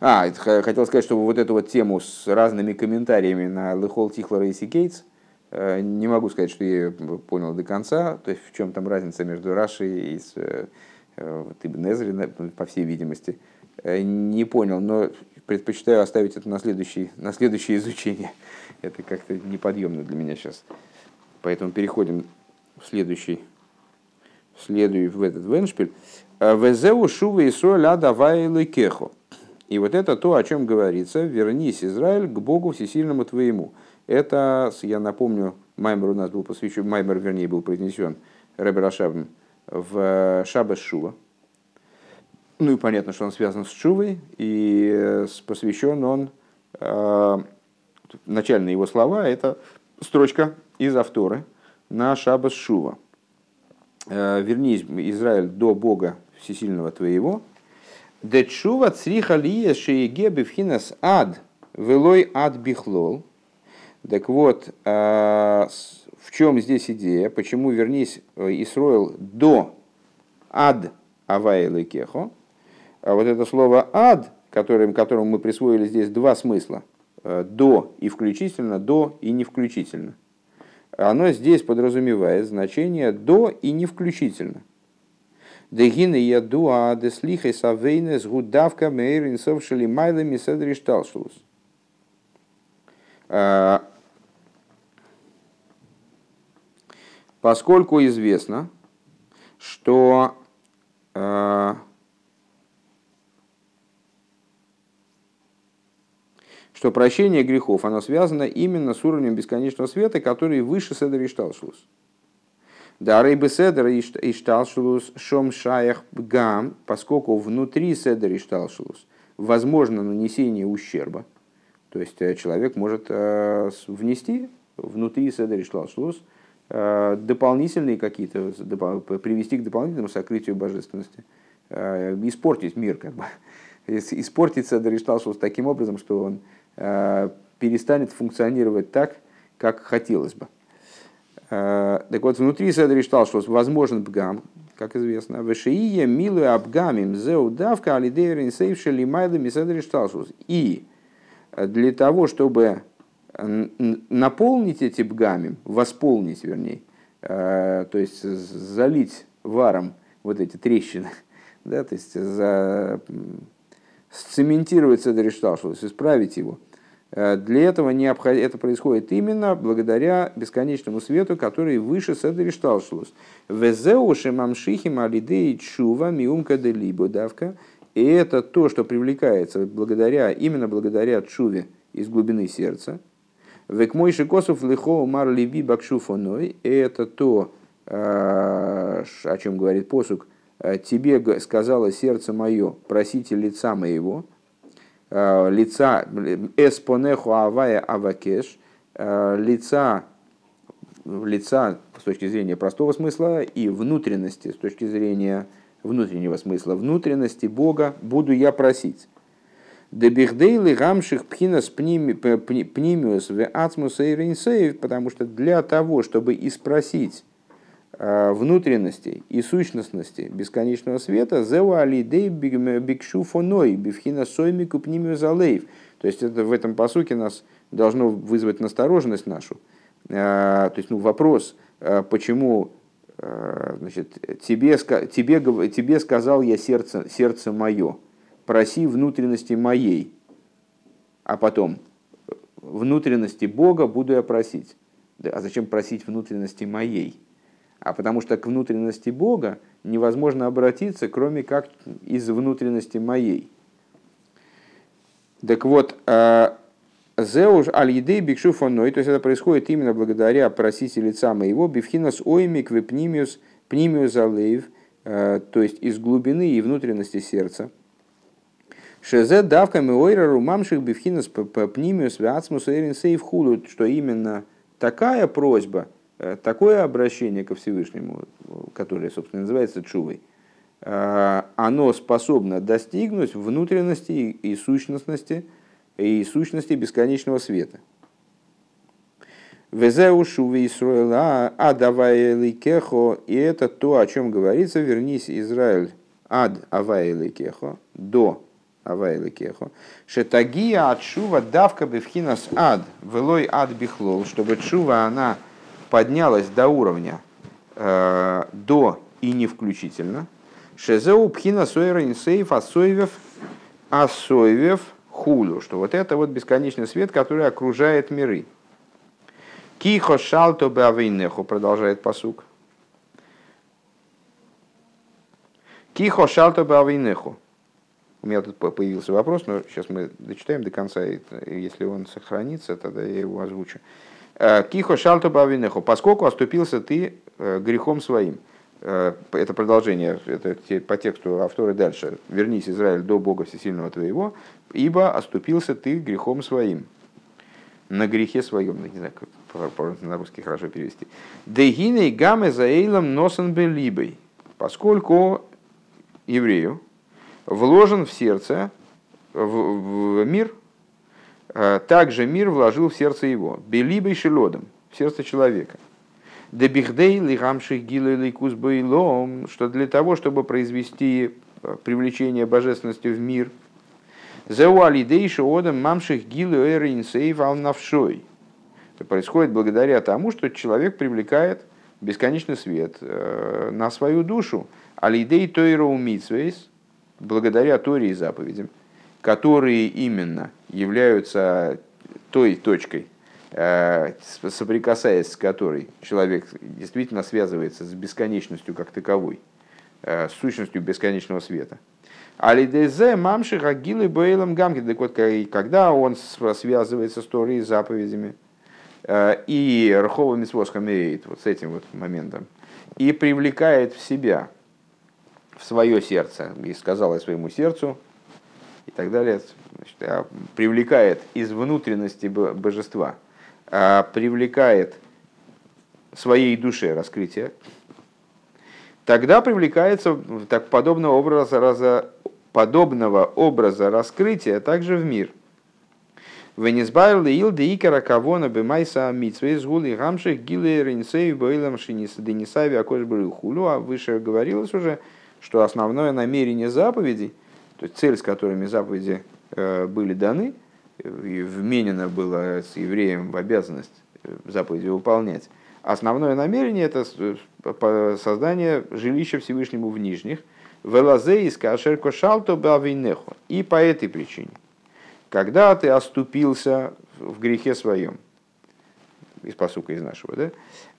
А, хотел сказать, что вот эту вот тему с разными комментариями на לכל תכלה ראיתי קץ, э, не могу сказать, что я понял до конца, то есть в чем там разница между Рашей и с, э, вот, Ибн Эзри, по всей видимости, э, не понял, но предпочитаю оставить это на следующее, на следующее изучение. Это как-то неподъемно для меня сейчас. Поэтому переходим в следующий, в, следующий, в этот веншпиль. «Э, Везеу шува и соля давай кехо. И вот это то, о чем говорится. Вернись, Израиль, к Богу всесильному твоему. Это, я напомню, Маймер у нас был посвящен, Маймер, вернее, был произнесен Рэбер Ашабом в Шабас Шува. Ну и понятно, что он связан с Шувой, и э, посвящен он э, начальные его слова, это строчка из авторы на Шабас Шува. «Э, Вернись, Израиль, до Бога Всесильного твоего. Дечува цриха лия шееге бифхинас ад, велой ад бихлол. Так вот, в чем здесь идея? Почему вернись Исроил до ад авайлы кехо? А вот это слово ад, которым, которому мы присвоили здесь два смысла. До и включительно, до и не включительно. Оно здесь подразумевает значение до и не включительно. Дегины ядуа деслихай савейнес гудавка мейрин совшили майлами. А, поскольку известно, что что прощение грехов, оно связано именно с уровнем бесконечного света, который выше Седер и Шталшус. Да, рейбы Седер и Шталшус шом шаях гам, поскольку внутри Седер и Шталшус возможно нанесение ущерба, то есть э, человек может э, внести внутри Седер и Шталшус э, дополнительные какие-то, привести к дополнительному сокрытию божественности, испортить мир, как бы, испортить Седер и Шталшус таким образом, что он перестанет функционировать так, как хотелось бы. Так вот, внутри Седри считал, что возможен бгам, как известно. Вешиие милую абгамим зеудавка алидейрин сейвшели майлами Седри Шталшус. И для того, чтобы наполнить эти бгамим, восполнить, вернее, э, то есть залить варом вот эти трещины, да, то есть за, сцементировать Седри Шталшус, исправить его – Э, для этого необходимо, это происходит именно благодаря бесконечному свету, который выше Седри Шталшлус. Везеуши мамшихим алидей чува миумка де либо давка. И это то, что привлекается благодаря, именно благодаря чуве из глубины сердца. Век мой шикосов лихо мар либи бакшуфоной. И это то, э, о чем говорит посук. «Э, Тебе сказала сердце мое, просите лица моего. Э, лица эспонеху авая авакеш, э, лица, лица с точки зрения простого смысла и внутренности, с точки зрения внутреннего смысла, внутренности Бога буду я просить. Дебихдейлы гамших пхинас пнимиус в ацмус и потому что для того, чтобы и спросить Э, внутренности и сущностности бесконечного света зеу алидей бикшу фоной бифхина сойми купнимию залейв. То есть это в этом посуке нас должно вызвать настороженность нашу. Э, то есть ну, вопрос, э, почему значит, тебе, тебе, тебе сказал я сердце, сердце мое, проси внутренности моей, а потом внутренности Бога буду я просить. А зачем просить внутренности моей? А потому что к внутренности Бога невозможно обратиться, кроме как из внутренности моей. Так вот, э, Зеуж аль-едей бикшуфоной, то есть это происходит именно благодаря просите лица моего, бифхинас оймик вепнимиус пнимиус алейв, э, то есть из глубины и внутренности сердца. Шезе давками ойра румамших бифхинас пнимиус вяцмус эрин сейв хулу, что именно такая просьба – такое обращение ко Всевышнему, которое, собственно, называется чувой, э, оно способно достигнуть внутренности и сущностности, и сущности бесконечного света. Везеу шуве Исруэла адавай кехо, и это то, о чем говорится, вернись, Израиль, ад авай кехо, до авай кехо, шетагия от шува давка бевхинас ад, велой ад бихлол, чтобы чува она поднялась до уровня э, до и не включительно. Шезеу пхина сойра инсейф асойвев асойвев хулю, что вот это вот бесконечный свет, который окружает миры. Кихо шалто бавейнеху, продолжает посук. Кихо шалто бавейнеху. У меня тут появился вопрос, но сейчас мы дочитаем до конца, и если он сохранится, тогда я его озвучу. Э, Кихо шалто бавинеху, поскольку оступился ты э, грехом своим. Э, это продолжение, это по тексту авторы дальше. Вернись, Израиль, до Бога Всесильного твоего, ибо оступился ты грехом своим. На грехе своем, не знаю, как на русский хорошо перевести. Дегиней гамме за эйлом носен либой, поскольку еврею вложен в сердце, в, в мир, также мир вложил в сердце его, белибой шелодом, в сердце человека. Дебихдей лигамших гилы лейкус бойлом, что для того, чтобы произвести привлечение божественности в мир, зеуалидейши одам мамших гилы эринсейв ал навшой. Это происходит благодаря тому, что человек привлекает бесконечный свет на свою душу, алидей тойроу митсвейс, благодаря Торе и заповедям, которые именно являются той точкой, э, соприкасаясь с которой человек действительно связывается с бесконечностью как таковой, э, с сущностью бесконечного света. Алидезе мамши хагилы бейлом гамки. Так вот, когда он связывается с Торой заповедями, э, и Рхова Митсвос вот с этим вот моментом, и привлекает в себя в свое сердце, и сказала своему сердцу, и так далее, значит, а, привлекает из внутренности божества, а, привлекает своей душе раскрытие, тогда привлекается так, подобного, образа, подобного образа раскрытия также в мир. Венесбайр леил де икара бемайса митсвей сгули гамших гиле ринсей шинис денисави хулу, а выше говорилось уже, что основное намерение заповедей, то есть цель, с которыми заповеди э, были даны, и вменено было с евреем в обязанность э, заповеди выполнять, основное намерение это создание жилища Всевышнему в Нижних, Велазе из Кашерко Шалто Бавинеху. И по этой причине, когда ты оступился в грехе своем, из посука из нашего, да,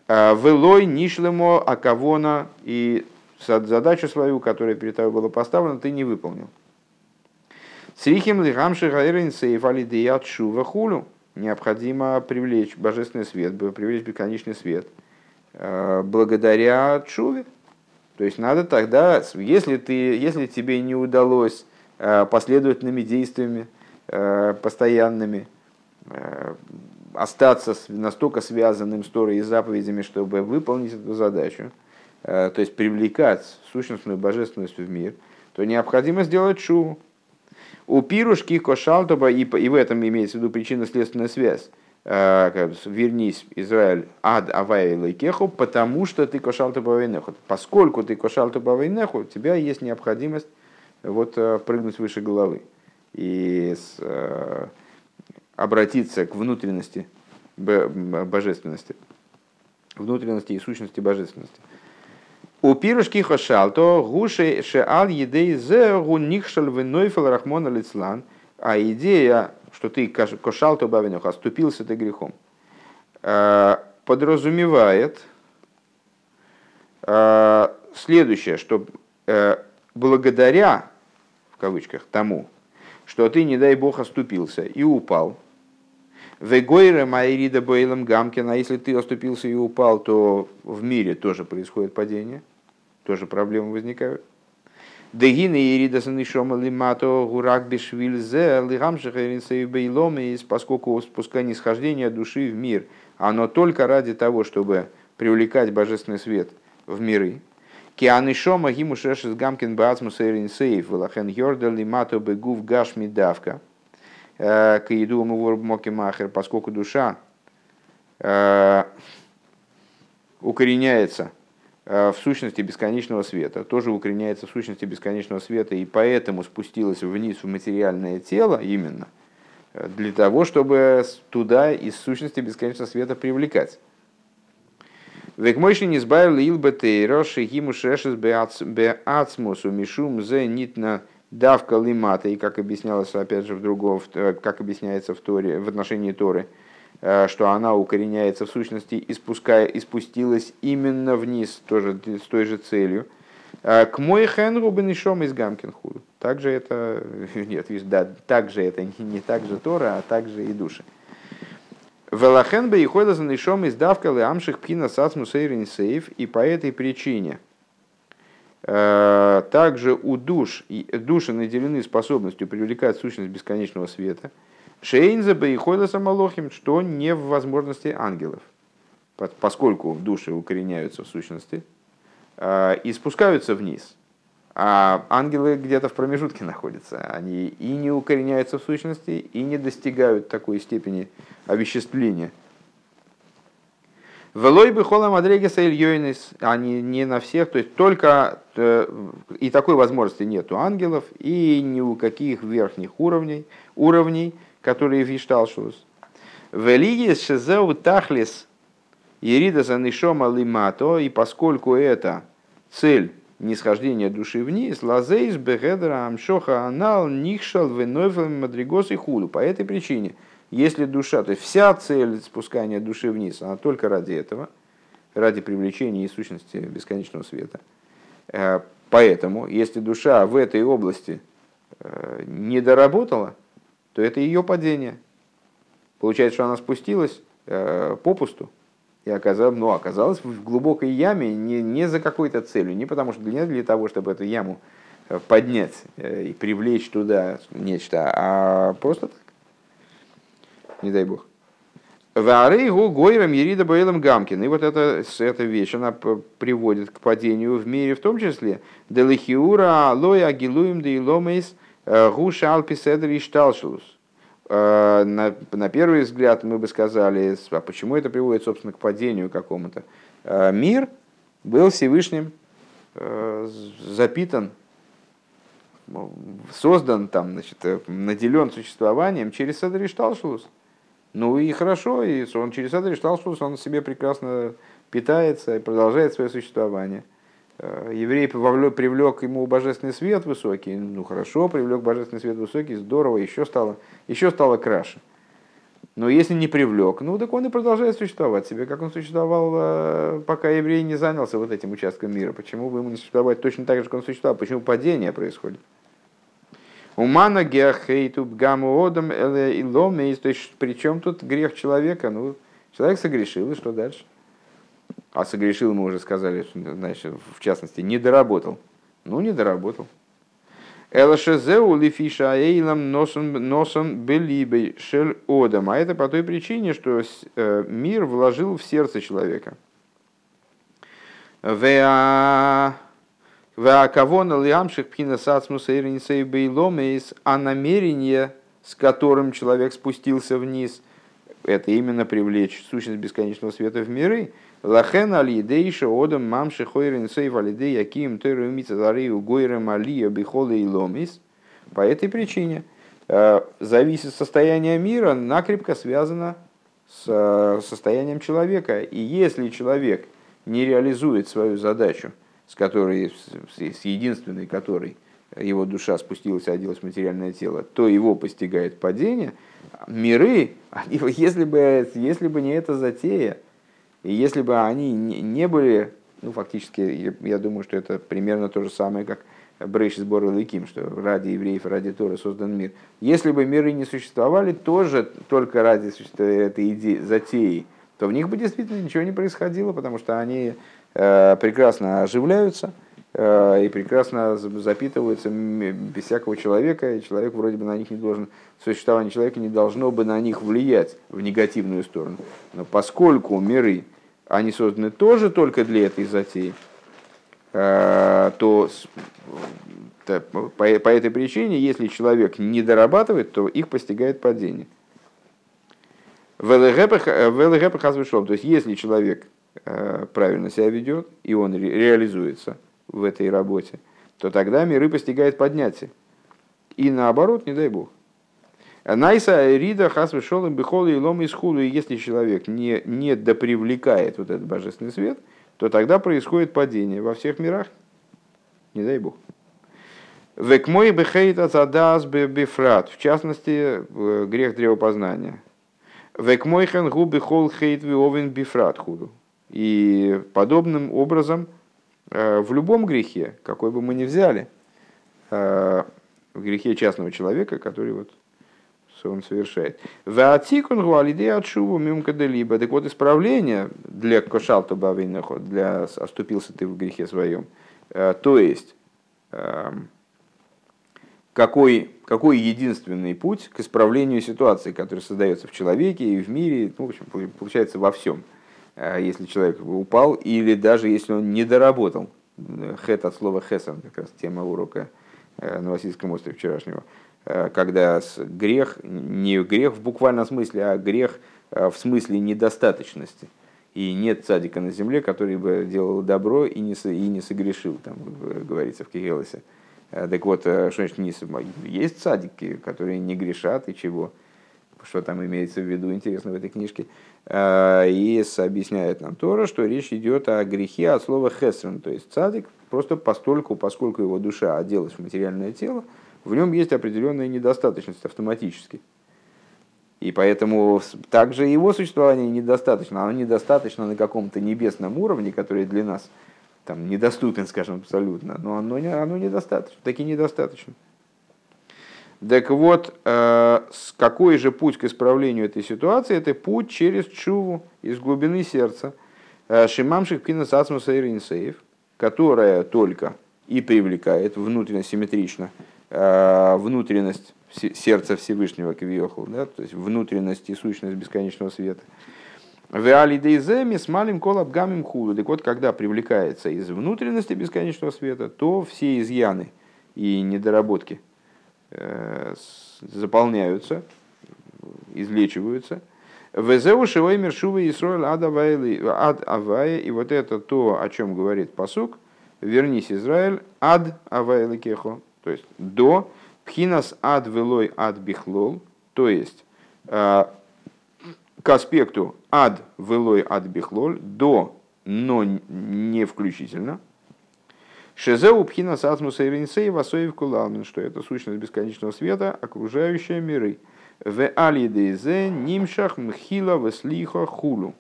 «А Велой Нишлемо Акавона и задачу свою, которая перед тобой была поставлена, ты не выполнил. Срихим лихамши гайрин сейфали деят шува хулю. Необходимо привлечь божественный свет, привлечь бесконечный свет э, благодаря чуве. То есть надо тогда, если, ты, если тебе не удалось э, последовательными действиями, э, постоянными, остаться настолько связанным с Торой и заповедями, чтобы выполнить эту задачу, то есть привлекать сущностную божественность в мир, то необходимо сделать шу. У пирушки кошалтоба, и, и в этом имеется в виду причинно-следственная связь, э, вернись, Израиль, ад авай лейкеху, потому что ты кошалтоба войнеху. Поскольку ты кошалтоба войнеху, у тебя есть необходимость вот э, прыгнуть выше головы и с, обратиться к внутренности божественности, внутренности и сущности божественности. У пирушки хошалто гуши шеал едей зе гунихшал венойфел рахмона лицлан. А идея, что ты кошалто бавинух, оступился ты грехом, э, подразумевает э, следующее, что э, благодаря, в кавычках, тому, что ты, не дай бог, оступился и упал, Вегойра Майрида Бойлом Гамкина, если ты оступился и упал, то в мире тоже происходит падение тоже проблемы возникают. Дегины и Рида Санишома Лимато Гурак Бешвильзе Лигамшихаринсейбейлом, поскольку спускание нисхождения души в мир, оно только ради того, чтобы привлекать божественный свет в миры. Кианы Шома Гиму Шешес Гамкин Баацмус Эринсейф Валахен Йорда Лимато Бегув Гашми Давка э, к еду Махер, поскольку душа э, укореняется в сущности бесконечного света, тоже укореняется в сущности бесконечного света, и поэтому спустилась вниз в материальное тело именно э, для того, чтобы туда из сущности бесконечного света привлекать. Век мойши не избавил илбетейро шехиму шешес беацмусу мишум зе нитна давка лимата, и как объяснялось опять же в другом, э, как объясняется в, Торе, в отношении Торы – Э, что она укореняется в сущности и, спуская, и спустилась именно вниз тоже с той же целью. Э, к мой хенру бенишом из Гамкинхуду. Также это, нет, да, также это не, так же Тора, а также и души. Велахен бы и хода за нишом из давкалы амших пхина сацму сейрин сейф, и по этой причине э, также у душ, души наделены способностью привлекать сущность бесконечного света – Шейнза Бейхойла Самолохим, что не в возможности ангелов, поскольку души укореняются в сущности а, и спускаются вниз. А ангелы где-то в промежутке находятся. Они и не укореняются в сущности, и не достигают такой степени овеществления. Велой бы холам адрегеса ильёйнис, они не на всех, то есть только э, и такой возможности нет у ангелов, и ни у каких верхних уровней, уровней, которые в Ишталшус. Велигис шезеу тахлис Ерида занишома лимато, и поскольку это цель нисхождения души вниз, лазейс бегедра амшоха анал нихшал веновел мадригос и худу. По этой причине, если душа, то есть вся цель спускания души вниз, она только ради этого, ради привлечения и сущности бесконечного света. Э, поэтому, если душа в этой области э, не доработала, то это ее падение. Получается, что она спустилась э, попусту, и оказалось, ну, оказалась в глубокой яме не, не за какой-то целью, не потому что не для того, чтобы эту яму э, поднять э, и привлечь туда нечто, а просто так. Не дай бог. Варейгу Гойрам Ерида Боэлем Гамкин. И вот эта, эта вещь, она приводит к падению в мире, в том числе Делихиура Лоя Агилуем Дейломейс э, Гуша Алписедри Шталшус Э, на, на первый взгляд мы бы сказали, а почему это приводит, собственно, к падению какому-то. Э, мир был Всевышним э, запитан, создан, там, значит, наделен существованием через Седришталшус. Ну и хорошо, и он через Седришталшус, он себе прекрасно питается и продолжает свое существование. Э, еврей привлек ему божественный свет высокий, ну хорошо, привлек божественный свет высокий, здорово, еще стало, еще стало краше. Но если не привлек, ну так он и продолжает существовать себе, как он существовал, э, пока еврей не занялся вот этим участком мира. Почему бы ему не существовать точно так же, как он существовал? Почему падение происходит? Умана геохейту гаму одам и ломейс. То есть, при тут грех человека? Ну, человек согрешил, и что дальше? А согрешил, мы уже сказали, значит, в частности, не доработал. Ну, не доработал. Элашезеу лифиша эйлам носом носом белибей шель одам. А это по той причине, что э, мир вложил в сердце человека. Веа кавона лиамших пхина сацмуса иринсей бейломейс, а намерение, с которым человек спустился вниз, это именно привлечь сущность бесконечного света в миры – Лахен алидейша одам мамши хойрен сейв алидей яким тойру мица зарию гойрем алия бихолы и ломис. По этой причине э, зависит состояние мира накрепко связано с э, состоянием человека. И если человек не реализует свою задачу, с которой, с единственной которой его душа спустилась и оделась в материальное тело, то его постигает падение. Миры, если, бы, если бы не эта затея, и если бы они не были, ну, фактически, я думаю, что это примерно то же самое, как Брейш сбор Лыким, что ради евреев, ради Торы создан мир. Если бы миры не существовали, тоже только ради этой идеи, затеи, то в них бы действительно ничего не происходило, потому что они э, прекрасно оживляются, и прекрасно запитываются без всякого человека, и человек вроде бы на них не должен, существование человека не должно бы на них влиять в негативную сторону. Но поскольку миры, они созданы тоже только для этой затеи, э, то по, этой причине, если человек не дорабатывает, то их постигает падение. ВЛГ то есть если человек э, правильно себя ведет, и он реализуется – в этой работе, то тогда миры постигает поднятие. И наоборот, не дай бог. Найса Рида Хас вышел им бихолы и лом из худу. И если человек не, не допривлекает вот этот божественный свет, то тогда происходит падение во всех мирах. Не дай бог. Век мой бехейта задас бифрат. В частности, грех древопознания. Век мой хэн губи хол хейт овен бифрат худу. И подобным образом – Э, в любом грехе, какой бы мы ни взяли, э, в грехе частного человека, который вот он совершает. Ваатикун гуалиде отшуву мимкаделиба. Так вот, исправление для кошалта бавинахо, для оступился ты в грехе своем. Э, то есть, эм, какой, какой единственный путь к исправлению ситуации, которая создается в человеке и в мире, ну, в общем, получается во всем – Э, если человек упал, или даже если он не доработал, Хет от слова хесан, как раз тема урока на Васильском острове вчерашнего. Когда грех, не грех в буквальном смысле, а грех в смысле недостаточности. И нет цадика на земле, который бы делал добро и не, и не согрешил, там говорится в Кириллосе. Так вот, что значит, не, есть цадики, которые не грешат и чего что там имеется в виду, интересно в этой книжке. А, и объясняет нам Тора, что речь идет о грехе от слова хесрен, то есть цадик, просто постольку, поскольку его душа оделась в материальное тело, в нем есть определенная недостаточность автоматически. И поэтому также его существование недостаточно. Оно недостаточно на каком-то небесном уровне, который для нас там, недоступен, скажем, абсолютно. Но оно, оно недостаточно. Таки недостаточно. Так вот, э, какой же путь к исправлению этой ситуации? Это путь через чуву из глубины сердца. Э, Шимамших пинас ацмуса и которая только и привлекает внутренне симметрично э, внутренность сердца Всевышнего Квиохл, да, то есть внутренность и сущность бесконечного света. В алидейземе с малым колабгамим худу. Так вот, когда привлекается из внутренности бесконечного света, то все изъяны и недоработки – заполняются, излечиваются. Везеу шивой мершува Исроэль ад авая. И вот это то, о чем говорит посук. Вернись, Израиль, ад авая кехо. То есть до пхинас ад велой ад бихлол. То есть э, к аспекту ад велой ад бихлоль до, но не включительно – Шезеу пхина сатмуса иринсей васоев куламин, что это сущность бесконечного света, окружающая миры. В алидезе нимшах мхила веслиха хулу.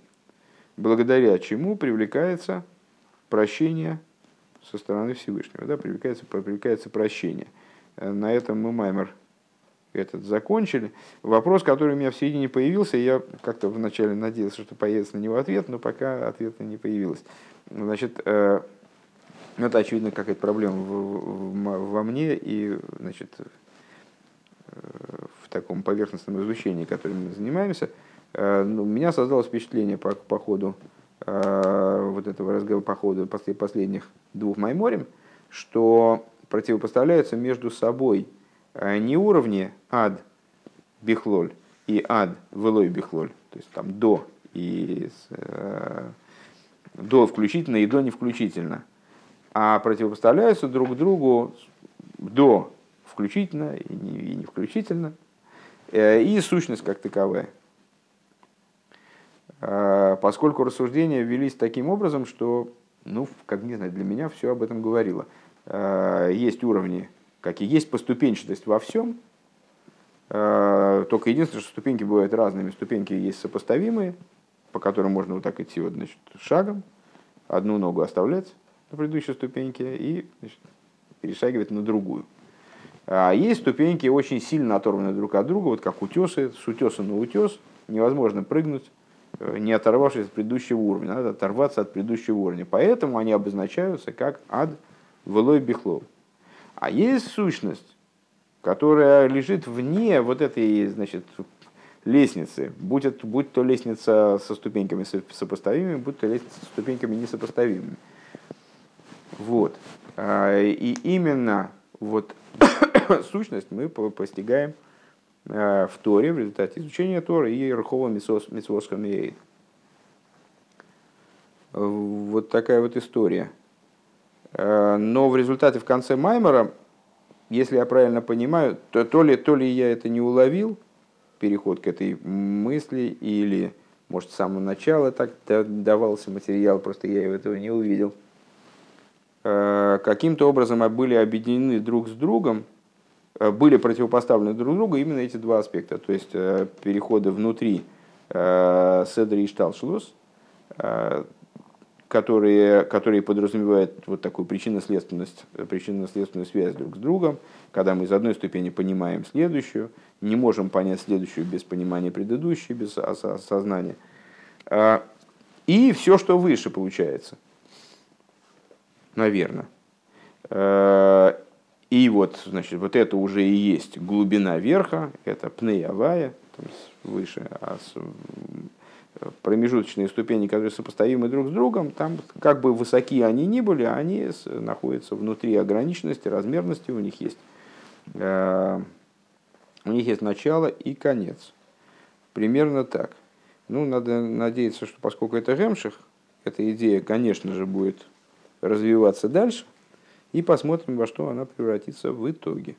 Благодаря чему привлекается прощение со стороны Всевышнего. Да, привлекается, привлекается прощение. На этом мы маймер этот закончили. Вопрос, который у меня в середине появился, я как-то вначале надеялся, что появится на него ответ, но пока ответа не появилось. Значит, э, ну, это, очевидно, какая-то проблема во мне и значит, э, в таком поверхностном изучении, которым мы занимаемся. Э, ну, у меня создалось впечатление по, по ходу э, вот этого разговора, по ходу последних двух майморем, что противопоставляются между собой не уровни ад бихлоль и ад велой бихлоль, то есть там до и до включительно и до не включительно – а противопоставляются друг другу до включительно и не, и не включительно, э, и сущность как таковая. Э, поскольку рассуждения велись таким образом, что, ну, как не знаю, для меня все об этом говорило. Э, есть уровни, как и есть поступенчатость во всем, только единственное, что ступеньки бывают разными. Ступеньки есть сопоставимые, по которым можно вот так идти вот, значит, шагом, одну ногу оставлять, на предыдущей ступеньке и значит, перешагивает на другую. А есть ступеньки очень сильно оторванные друг от друга, вот как утесы, с утеса на утес, невозможно прыгнуть, э, не оторвавшись от предыдущего уровня, надо оторваться от предыдущего уровня. Поэтому они обозначаются как ад велой бихлов. А есть сущность, которая лежит вне вот этой значит, лестницы, будь, это, будь то лестница со ступеньками сопоставимыми, будь то лестница со ступеньками несопоставимыми. Вот. А, и именно вот сущность мы постигаем а, в Торе, в результате изучения Торы и Рахова Митсвоскам Вот такая вот история. А, но в результате в конце Маймера, если я правильно понимаю, то, то, ли, то ли я это не уловил, переход к этой мысли, или, может, с самого начала так давался материал, просто я этого не увидел – каким-то образом были объединены друг с другом, э, были противопоставлены друг другу именно эти два аспекта, то есть э, переходы внутри Седри и Шталшлус, которые, которые подразумевают вот такую причинно-следственность, причинно-следственную связь друг с другом, когда мы из одной ступени понимаем следующую, не можем понять следующую без понимания предыдущей, без осознания. И все, что выше получается – наверное. Э, и вот, значит, вот это уже и есть глубина верха, это пнеявая, выше, а промежуточные ступени, которые сопоставимы друг с другом, там как бы высоки они ни были, они находятся внутри ограниченности, размерности, у них есть, э, у них есть начало и конец. Примерно так. Ну, надо надеяться, что поскольку это Гемших, эта идея, конечно же, будет развиваться дальше, и посмотрим, во что она превратится в итоге.